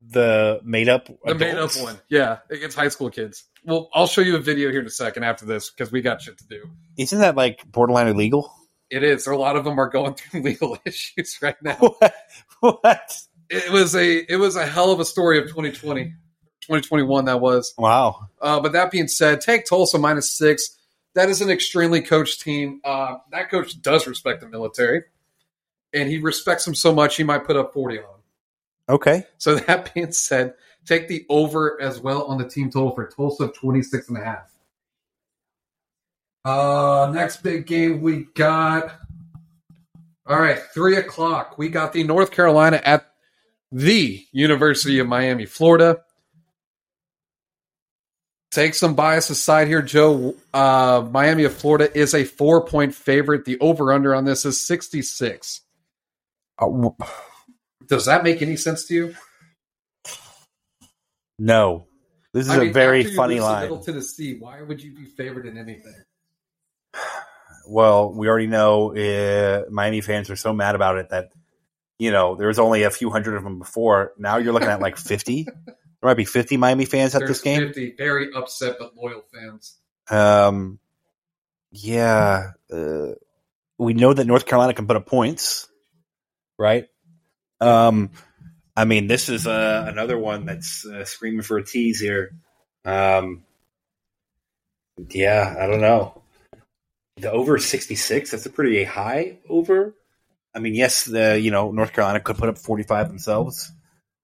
Speaker 1: the made up
Speaker 2: The made up one, yeah, against high school kids. Well, I'll show you a video here in a second after this because we got shit to do.
Speaker 1: Isn't that like borderline illegal?
Speaker 2: It is. A lot of them are going through legal issues right now.
Speaker 1: what? What?
Speaker 2: it was a it was a hell of a story of 2020 2021 that was
Speaker 1: Wow.
Speaker 2: uh, but that being said take tulsa minus six that is an extremely coached team. Uh, that coach does respect the military and he respects them so much he might put up 40 on them
Speaker 1: Okay.
Speaker 2: so that being said take the over as well on the team total for tulsa of 26 and a half. Uh next big game we got. All right three o'clock. We got the north carolina at the University of Miami, Florida. Take some bias aside here, Joe. Uh, Miami of Florida is a four point favorite. The over under on this is 66.
Speaker 1: Uh, w-
Speaker 2: Does that make any sense to you?
Speaker 1: no. This is
Speaker 2: I mean,
Speaker 1: a very funny line.
Speaker 2: Middle Tennessee, why would you be favored in anything?
Speaker 1: Well, we already know uh, Miami fans are so mad about it that you know there was only a few hundred of them before. Now you're looking at like fifty. there might be fifty Miami fans at
Speaker 2: There's
Speaker 1: this game.
Speaker 2: 50 very upset but loyal fans.
Speaker 1: Um, yeah, uh, we know that North Carolina can put up points, right? Um, I mean, this is uh, another one that's uh, screaming for a tease here. Um, yeah, I don't know. The over sixty six. That's a pretty high over. I mean, yes, the you know North Carolina could put up forty five themselves.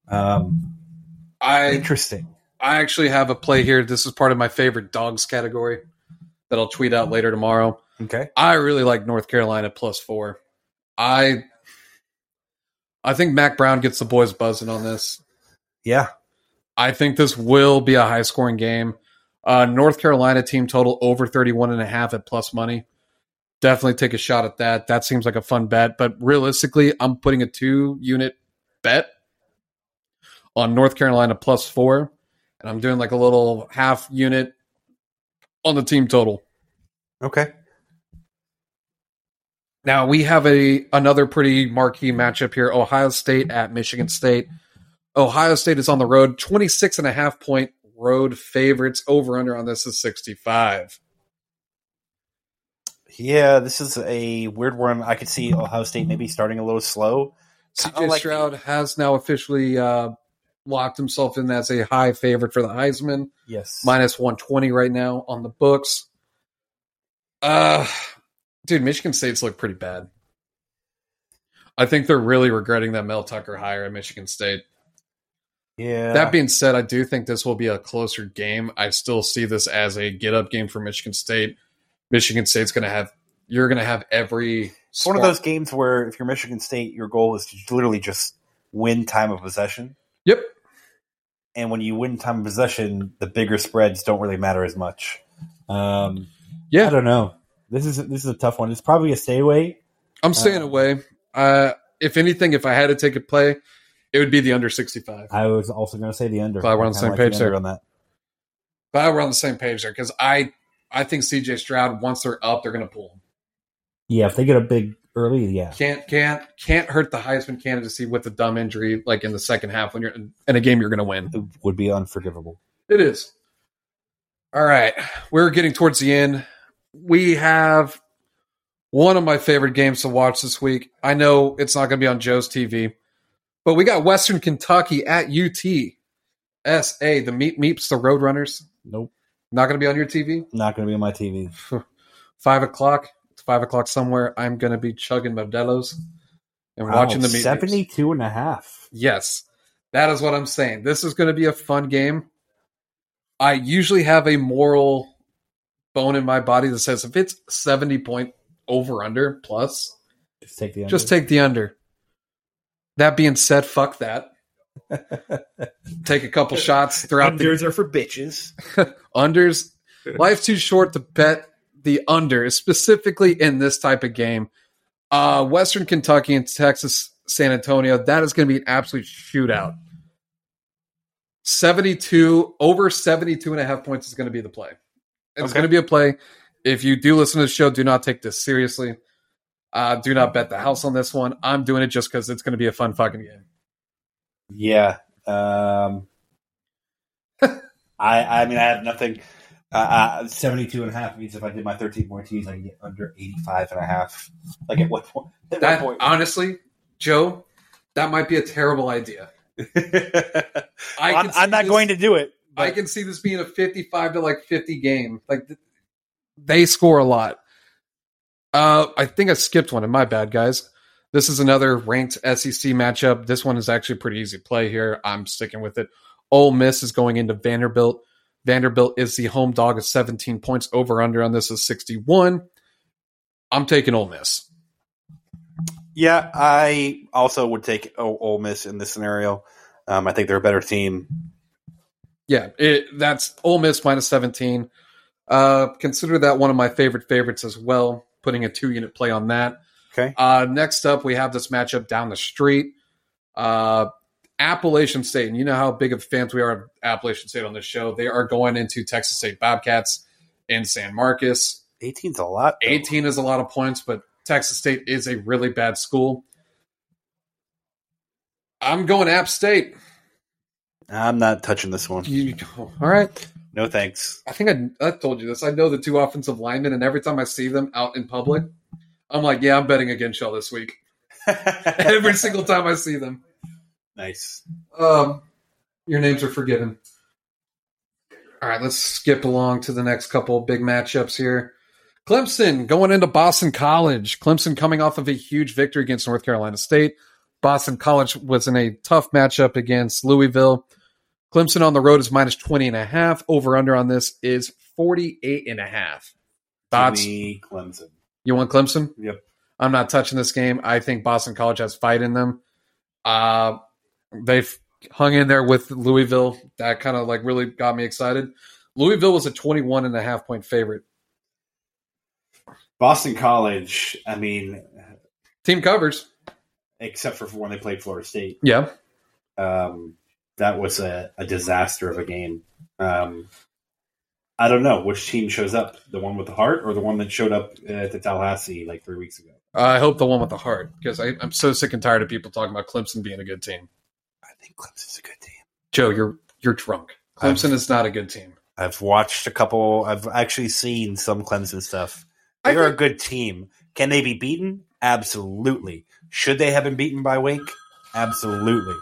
Speaker 1: Um,
Speaker 2: I
Speaker 1: interesting.
Speaker 2: I actually have a play here. This is part of my favorite dogs category that I'll tweet out later tomorrow.
Speaker 1: Okay.
Speaker 2: I really like North Carolina plus four. I I think Mack Brown gets the boys buzzing on this.
Speaker 1: Yeah.
Speaker 2: I think this will be a high scoring game. Uh, North Carolina team total over 31 and a half at plus money. Definitely take a shot at that. That seems like a fun bet, but realistically, I'm putting a two unit bet on North Carolina plus four, and I'm doing like a little half unit on the team total.
Speaker 1: Okay.
Speaker 2: Now we have a another pretty marquee matchup here. Ohio State at Michigan State. Ohio State is on the road, 26 and a half point road favorites. Over under on this is 65.
Speaker 1: Yeah, this is a weird one. I could see Ohio State maybe starting a little slow.
Speaker 2: CJ
Speaker 1: like-
Speaker 2: Stroud has now officially uh, locked himself in as a high favorite for the Heisman,
Speaker 1: Yes.
Speaker 2: minus 120 right now on the books. Uh, dude, Michigan State's look pretty bad. I think they're really regretting that Mel Tucker hire at Michigan State.
Speaker 1: Yeah.
Speaker 2: That being said, I do think this will be a closer game. I still see this as a get up game for Michigan State. Michigan State's going to have you're going to have every.
Speaker 1: it's one of those games where if you're Michigan State, your goal is to literally just win time of possession.
Speaker 2: Yep.
Speaker 1: And when you win time of possession, the bigger spreads don't really matter as much. Um,
Speaker 2: Yeah.
Speaker 1: I don't know. This is this is a tough one. It's probably a stay away.
Speaker 2: I'm staying
Speaker 1: Uh,
Speaker 2: away. Uh, if anything, if I had to take a play, it would be the under 65.
Speaker 1: I was also going to say the under.
Speaker 2: Glad we're on the same
Speaker 1: like
Speaker 2: page
Speaker 1: under
Speaker 2: there.
Speaker 1: on that.
Speaker 2: But we're on the same page there because I I think CJ Stroud once they're up, they're going to pull him.
Speaker 1: Yeah, if they get a big early, yeah.
Speaker 2: Can't can't can't hurt the Heisman candidacy with a dumb injury like in the second half when you're in, a game you're going to win.
Speaker 1: It would be unforgivable.
Speaker 2: It is. All right. We're getting towards the end. We have one of my favorite games to watch this week. I know it's not going to be on Joe's TV, but we got Western Kentucky at UT. SA, the Meep Meeps, the Roadrunners.
Speaker 1: Nope.
Speaker 2: Not going to be on your TV?
Speaker 1: Not going to be on my TV.
Speaker 2: Five o'clock. It's five o'clock somewhere. I'm going to be chugging Modelo's and watching the Meep Meeps.
Speaker 1: 72 and a half.
Speaker 2: Yes, that is what I'm saying. This is going to be a fun game. I usually have a moral bone in my body that says if it's 70 point over under plus,
Speaker 1: Just take the under.
Speaker 2: just take the under. That being said, fuck that. Take a couple shots throughout the
Speaker 1: Unders are for bitches.
Speaker 2: unders. Life's too short to bet the under, specifically in this type of game. Uh, Western Kentucky and Texas San Antonio, that is going to be an absolute shootout. 72, over 72 and a half points is going to be the play. It's
Speaker 1: Okay.
Speaker 2: going to be a play. If you do listen to the show, do not take this seriously. Uh, do not bet the house on this one. I'm doing it just because it's going to be a fun fucking game.
Speaker 1: Yeah. Um, I I mean, I have nothing. Uh, uh, 72 and a half means if I did my 13 more teams, I can get under 85 and a half. Like at what point? At
Speaker 2: That
Speaker 1: what point?
Speaker 2: honestly, Joe, that might be a terrible idea. I
Speaker 1: I'm, I'm not going to do it.
Speaker 2: I can see this being a 55 to like 50 game. Like they score a lot. Uh, I think I skipped one. And my bad, guys. This is another ranked SEC matchup. This one is actually pretty easy to play here. I'm sticking with it. Ole Miss is going into Vanderbilt. Vanderbilt is the home dog of 17 points. Over under on this is 61. I'm taking Ole Miss.
Speaker 1: Yeah, I also would take Ole Miss in this scenario. Um, I think they're a better team.
Speaker 2: Yeah, it, that's Ole Miss minus 17. Uh, consider that one of my favorite favorites as well, putting a two unit play on that.
Speaker 1: Okay.
Speaker 2: Uh, next up, we have this matchup down the street. Uh, Appalachian State, and you know how big of fans we are of Appalachian State on this show. They are going into Texas State Bobcats in San Marcos.
Speaker 1: 18's a lot. though.
Speaker 2: 18 is a lot of points, but Texas State is a really bad school. I'm going App State.
Speaker 1: I'm not touching this one.
Speaker 2: You, all right.
Speaker 1: No thanks.
Speaker 2: I think I, I told you this. I know the two offensive linemen, and every time I see them out in public, I'm like, yeah, I'm betting against y'all this week. every single time I see them.
Speaker 1: Nice.
Speaker 2: Um, your names are forgiven. All right, let's skip along to the next couple big matchups here. Clemson going into Boston College. Clemson coming off of a huge victory against North Carolina State. Boston College was in a tough matchup against Louisville. Clemson on the road is minus 20 and a half. Over under on this is 48 and a half. Thoughts?
Speaker 1: Clemson.
Speaker 2: You want Clemson?
Speaker 1: Yep.
Speaker 2: I'm not touching this game. I think Boston College has fight in them. Uh, they've hung in there with Louisville. That kind of like really got me excited. Louisville was a 21 and a half point favorite.
Speaker 1: Boston College. I mean,
Speaker 2: Team covers.
Speaker 1: except for when they played Florida State,
Speaker 2: Yeah.
Speaker 1: um, that was a, a disaster of a game. Um, I don't know which team shows up, the one with the heart or the one that showed up at the Tallahassee like three weeks ago.
Speaker 2: I hope the one with the heart because I'm so sick and tired of people talking about Clemson being a good team.
Speaker 1: I think Clemson's a good team.
Speaker 2: Joe, you're you're drunk. Clemson is not a good team.
Speaker 1: I've watched a couple. I've actually seen some Clemson stuff. They're a good team. Can they be beaten? Absolutely. Should they have been beaten by Wake? Absolutely.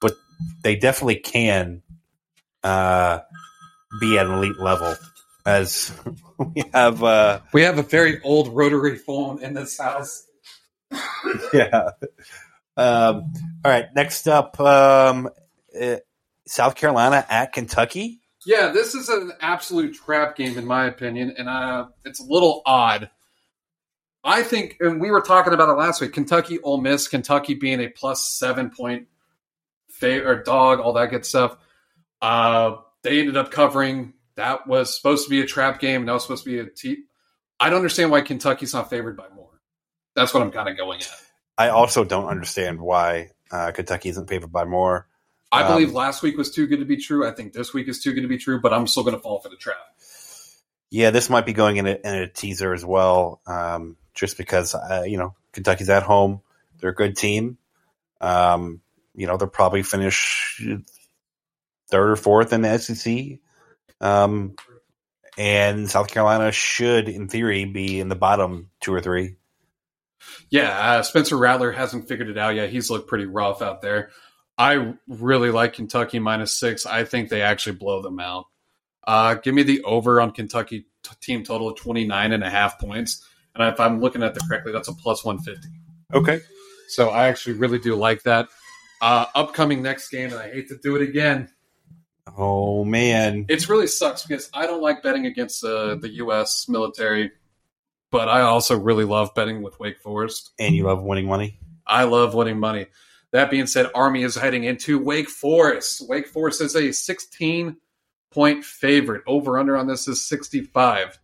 Speaker 1: But they definitely can uh, be at an elite level. As we have, uh,
Speaker 2: We have a very old rotary phone in this house.
Speaker 1: yeah. Um, all right. Next up, um, eh, South Carolina at Kentucky.
Speaker 2: Yeah, this is an absolute trap game in my opinion, and uh, it's a little odd. I think, and we were talking about it last week. Kentucky, Ole Miss, Kentucky being a plus seven point fa- or dog, all that good stuff. Uh, they ended up covering. That was supposed to be a trap game. That was supposed to be a T. I don't understand why Kentucky's not favored by more. That's what I'm kind of going at.
Speaker 1: I also don't understand why uh, Kentucky isn't favored by more.
Speaker 2: I
Speaker 1: Um,
Speaker 2: believe last week was too good to be true. I think this week is too good to be true, but I'm still going to fall for the trap.
Speaker 1: Yeah, this might be going in a, in a teaser as well, um, just because uh, you know Kentucky's at home. They're a good team. Um, you know they'll probably finish third or fourth in the SEC, um, and South Carolina should, in theory, be in the bottom two or three.
Speaker 2: Yeah, uh, Spencer Rattler hasn't figured it out yet. He's looked pretty rough out there. I really like Kentucky minus six. I think they actually blow them out. Uh, give me the over on Kentucky t- team total of 29 and a half points. And if I'm looking at it correctly, that's a plus 150.
Speaker 1: Okay.
Speaker 2: So I actually really do like that. Uh, upcoming next game, and I hate to do it again.
Speaker 1: Oh man,
Speaker 2: It's really sucks because I don't like betting against uh, the U.S. military, but I also really love betting with Wake Forest.
Speaker 1: and you love winning money.
Speaker 2: I love winning money. That being said, Army is heading into Wake Forest. Wake Forest is a 16 point favorite. Over under on this is 65.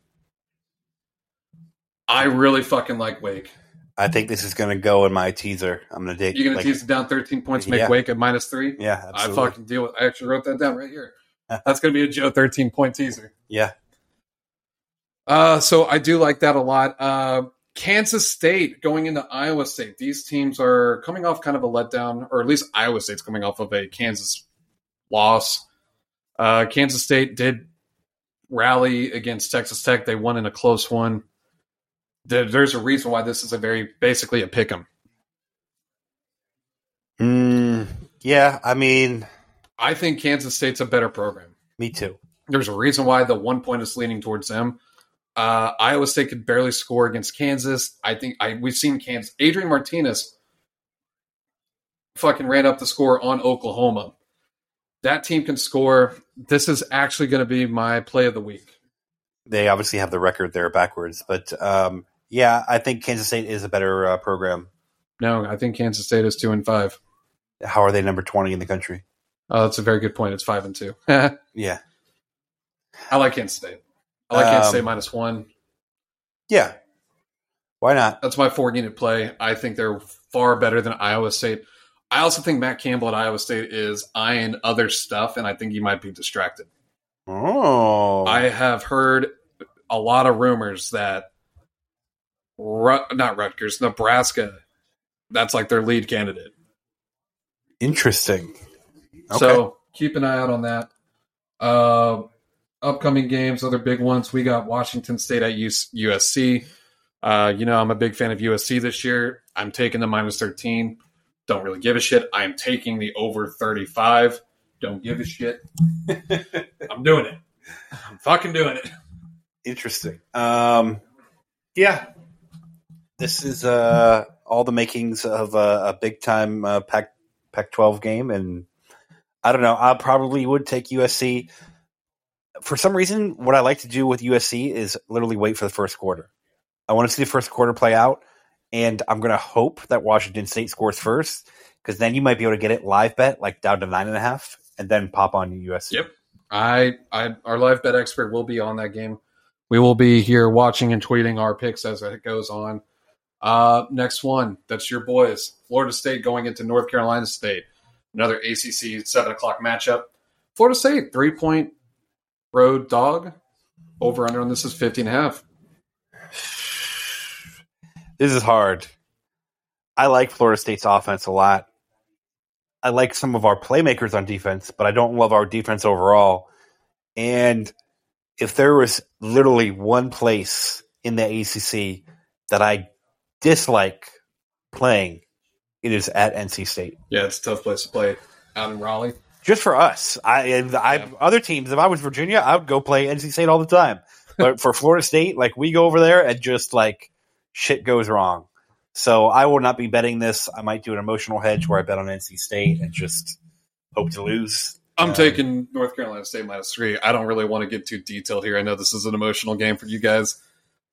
Speaker 2: I really fucking like Wake.
Speaker 1: I think this is going to go in my teaser. I'm going to take.
Speaker 2: You're gonna tease it down 13 points, make
Speaker 1: Yeah.
Speaker 2: Wake at minus three.
Speaker 1: Yeah,
Speaker 2: I fucking deal with. I actually wrote that down right here. That's gonna be a Joe 13 point teaser.
Speaker 1: yeah.
Speaker 2: Uh, so I do like that a lot. Uh, Kansas State going into Iowa State. These teams are coming off kind of a letdown, or at least Iowa State's coming off of a Kansas loss. Uh, Kansas State did rally against Texas Tech. They won in a close one. There's a reason why this is a very basically a pick 'em.
Speaker 1: Mm, yeah, I mean,
Speaker 2: I think Kansas State's a better program.
Speaker 1: me too.
Speaker 2: There's a reason why the one point is leaning towards them. Uh, Iowa State could barely score against Kansas. I think I we've seen Kansas. Adrian Martinez fucking ran up the score on Oklahoma. That team can score. This is actually going to be my play of the week.
Speaker 1: They obviously have the record there backwards, but um, yeah, I think Kansas State is a better uh, program.
Speaker 2: No, I think Kansas State is two and five.
Speaker 1: How are they number twenty in the country?
Speaker 2: Oh, that's a very good point. It's five and two.
Speaker 1: yeah, I
Speaker 2: like Kansas State. I like Kansas
Speaker 1: Um,
Speaker 2: State minus one.
Speaker 1: yeah. Why not?
Speaker 2: That's my four unit play. I think they're far better than Iowa State. I also think Matt Campbell at Iowa State is eyeing other stuff, and I think he might be distracted.
Speaker 1: Oh,
Speaker 2: I have heard a lot of rumors that Ru- not Rutgers, Nebraska, that's like their lead candidate.
Speaker 1: interesting. Okay.
Speaker 2: So keep an eye out on that. Uh, upcoming games, other big ones. We got Washington State at US- USC. Uh, you know, I'm a big fan of USC this year. I'm taking the minus 13. Don't really give a shit. I am taking the over 35. Don't give a shit. I'm doing it. I'm fucking doing it.
Speaker 1: Interesting. Um, yeah, this is uh, all the makings of a, a big time uh, Pac Pac twelve game, and I don't know. I probably would take USC. For some reason, what I like to do with USC is literally wait for the first quarter. I want to see the first quarter play out, and I'm going to hope that Washington State scores first, because then you might be able to get it live bet like down to nine and a half, and then pop on USC.
Speaker 2: Yep. I, I, our live bet expert will be on that game. We will be here watching and tweeting our picks as it goes on. Uh, next one, that's your boys. Florida State going into North Carolina State. Another ACC seven o'clock matchup. Florida State three point road dog. Over under on this is 50 and a half.
Speaker 1: This is hard. I like Florida State's offense a lot. I like some of our playmakers on defense, but I don't love our defense overall. And if there was literally one place in the ACC that I dislike playing, it is at NC State.
Speaker 2: Yeah, it's a tough place to play out in Raleigh.
Speaker 1: Just for us, I, and I
Speaker 2: Yeah.
Speaker 1: other teams. If I was Virginia, I would go play NC State all the time. But for Florida State, like we go over there and just like shit goes wrong. So I will not be betting this. I might do an emotional hedge where I bet on NC State and just hope to lose.
Speaker 2: I'm
Speaker 1: Um,
Speaker 2: taking North Carolina State minus three. I don't really want to get too detailed here. I know this is an emotional game for you guys.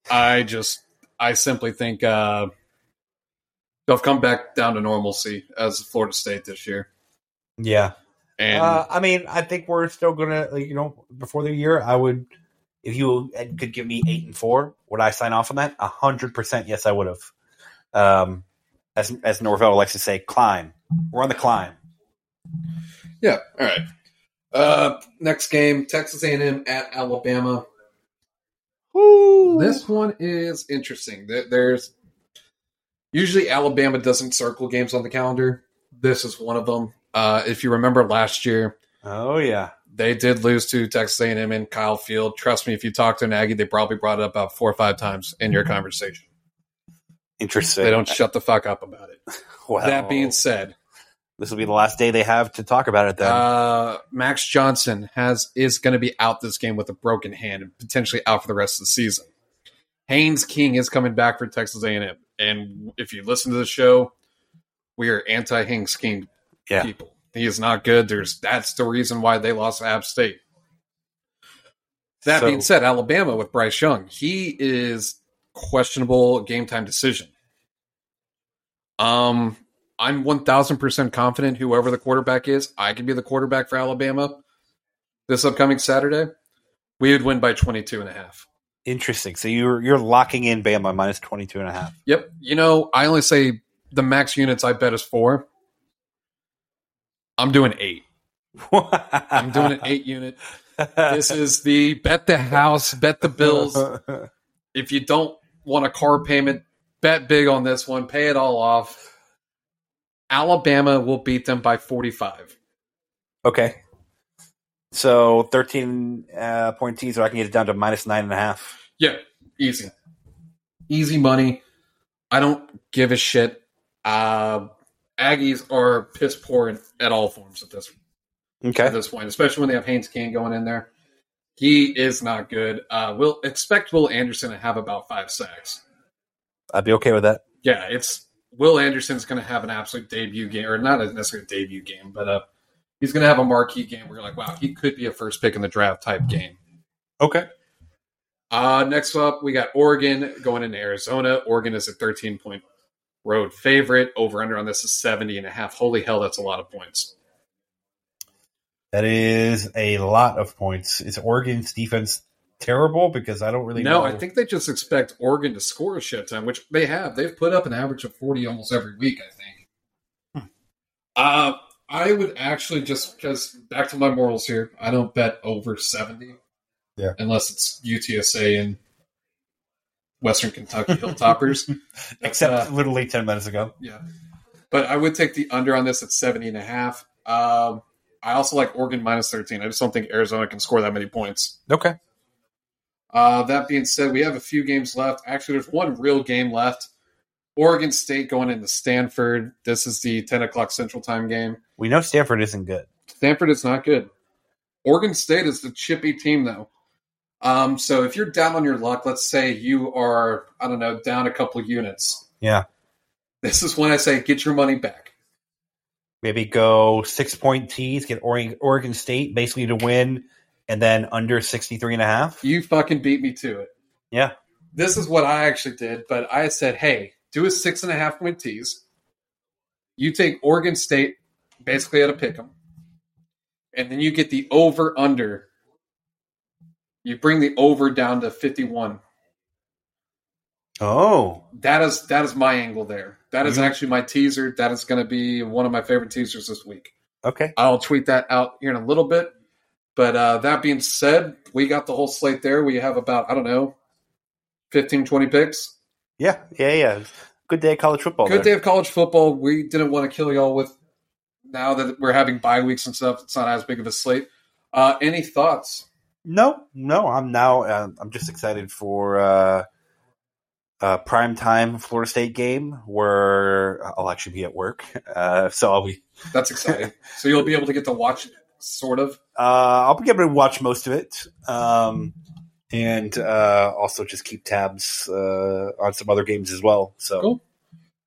Speaker 2: I just, I simply think uh, they'll come back down to normalcy as Florida State this year.
Speaker 1: Yeah.
Speaker 2: And
Speaker 1: Uh, I mean, I think we're still gonna, you know, before the year, I would, if you could give me eight and four, would I sign off on that? A hundred percent, yes, I would have. Um, as as Norvell likes to say, climb. We're on the climb.
Speaker 2: yeah, all right. Uh, next game, Texas A&M at Alabama. This one is interesting. There- There's usually Alabama doesn't circle games on the calendar. This is one of them. Uh, if you remember last year,
Speaker 1: Oh yeah,
Speaker 2: they did lose to Texas A&M and Kyle Field. Trust me, if you talk to an Aggie, they probably brought it up about four or five times in your conversation.
Speaker 1: interesting.
Speaker 2: They don't shut the fuck up about it.
Speaker 1: Well,
Speaker 2: That being said,
Speaker 1: this will be the last day they have to talk about it. Then
Speaker 2: uh, Max Johnson has is going to be out this game with a broken hand and potentially out for the rest of the season. Haynes King is coming back for Texas A&M, and if you listen to the show, we are anti Haynes King
Speaker 1: Yeah.
Speaker 2: people. He is not good. There's that's the reason why they lost to App State. That
Speaker 1: So-
Speaker 2: being said, Alabama with Bryce Young, he is questionable game time decision. Um, I'm 1000% confident whoever the quarterback is, I can be the quarterback for Alabama this upcoming Saturday. We would win by 22 and a half.
Speaker 1: interesting. So you're you're locking in Bama minus 22 and a half.
Speaker 2: Yep. You know, I only say the max units I bet is four. I'm doing eight. I'm doing an eight unit. This is the bet the house, bet the bills. If you don't want a car payment, bet big on this one, pay it all off. Alabama will beat them by 45.
Speaker 1: okay. So 13 uh, point teaser, I can get it down to minus nine and a half.
Speaker 2: Yeah, easy. Easy money. I don't give a shit. Uh, Aggies are piss poor in, at all forms at this
Speaker 1: okay.
Speaker 2: at this point, especially when they have Haynes King going in there. He is not good. Uh, we'll expect Will Anderson to have about five sacks.
Speaker 1: I'd be okay with that.
Speaker 2: Yeah, it's Will Anderson's going to have an absolute debut game, or not necessarily a debut game, but uh, he's going to have a marquee game where you're like, wow, he could be a first pick in the draft type game.
Speaker 1: Okay.
Speaker 2: Uh, next up, we got Oregon going into Arizona. Oregon is a 13 point road favorite. Over under on this is 70 and a half. Holy hell, that's a lot of points.
Speaker 1: That is a lot of points. Is Oregon's defense terrible? Because I don't really
Speaker 2: no,
Speaker 1: know.
Speaker 2: I think they just expect Oregon to score a shit ton, which they have. They've put up an average of 40 almost every week, I think. Uh, I would actually just, because back to my morals here, I don't bet over 70.
Speaker 1: Yeah.
Speaker 2: Unless it's UTSA and Western Kentucky Hilltoppers.
Speaker 1: Except
Speaker 2: uh,
Speaker 1: literally 10 minutes ago.
Speaker 2: Yeah. But I would take the under on this at 70 and a half. Um, I also like Oregon minus 13. I just don't think Arizona can score that many points.
Speaker 1: Okay.
Speaker 2: Uh, that being said, we have a few games left. Actually, there's one real game left. Oregon State going into Stanford. This is the 10 o'clock Central Time game.
Speaker 1: We know Stanford isn't good.
Speaker 2: Stanford is not good. Oregon State is the chippy team, though. Um, so if you're down on your luck, let's say you are, I don't know, down a couple units.
Speaker 1: Yeah.
Speaker 2: This is when I say get your money back.
Speaker 1: Maybe go six point tease, get Oregon, Oregon State basically to win, and then under 63 and a half.
Speaker 2: You fucking beat me to it.
Speaker 1: Yeah.
Speaker 2: This is what I actually did, but I said, hey, do a six and a half point tease. You take Oregon State basically at a pick 'em, and then you get the over under. You bring the over down to 51.
Speaker 1: Oh.
Speaker 2: That is that is my angle there. That is
Speaker 1: Mhm.
Speaker 2: actually my teaser. That is going to be one of my favorite teasers this week.
Speaker 1: Okay.
Speaker 2: I'll tweet that out here in a little bit. But uh, that being said, we got the whole slate there. We have about, I don't know, 15, 20 picks.
Speaker 1: Yeah. Yeah. Yeah. Good day of college football.
Speaker 2: Good
Speaker 1: there.
Speaker 2: day of college football. We didn't want to kill y'all with now that we're having bye weeks and stuff. It's not as big of a slate. Uh, any thoughts?
Speaker 1: No, no. I'm now. Uh, I'm just excited for uh, uh, prime time Florida State game where I'll actually be at work. Uh, so I'll be.
Speaker 2: That's exciting. so you'll be able to get to watch sort of.
Speaker 1: Uh, I'll be able to watch most of it, um, and uh, also just keep tabs uh, on some other games as well. So
Speaker 2: Cool.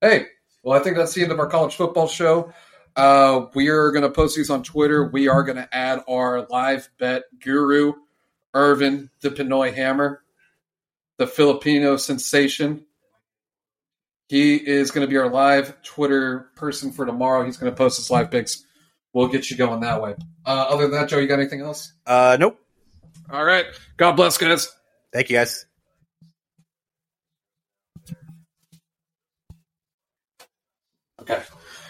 Speaker 2: Hey, well, I think that's the end of our college football show. Uh, we are going to post these on Twitter. We are going to add our live bet guru, Irvin the Pinoy Hammer, the Filipino sensation. He is going to be our live Twitter person for tomorrow. He's going to post his live picks. We'll get you going that way. Uh, other than that, Joe, you got anything else?
Speaker 1: Uh, nope.
Speaker 2: All right. God bless, guys.
Speaker 1: Thank you, guys.
Speaker 2: Okay.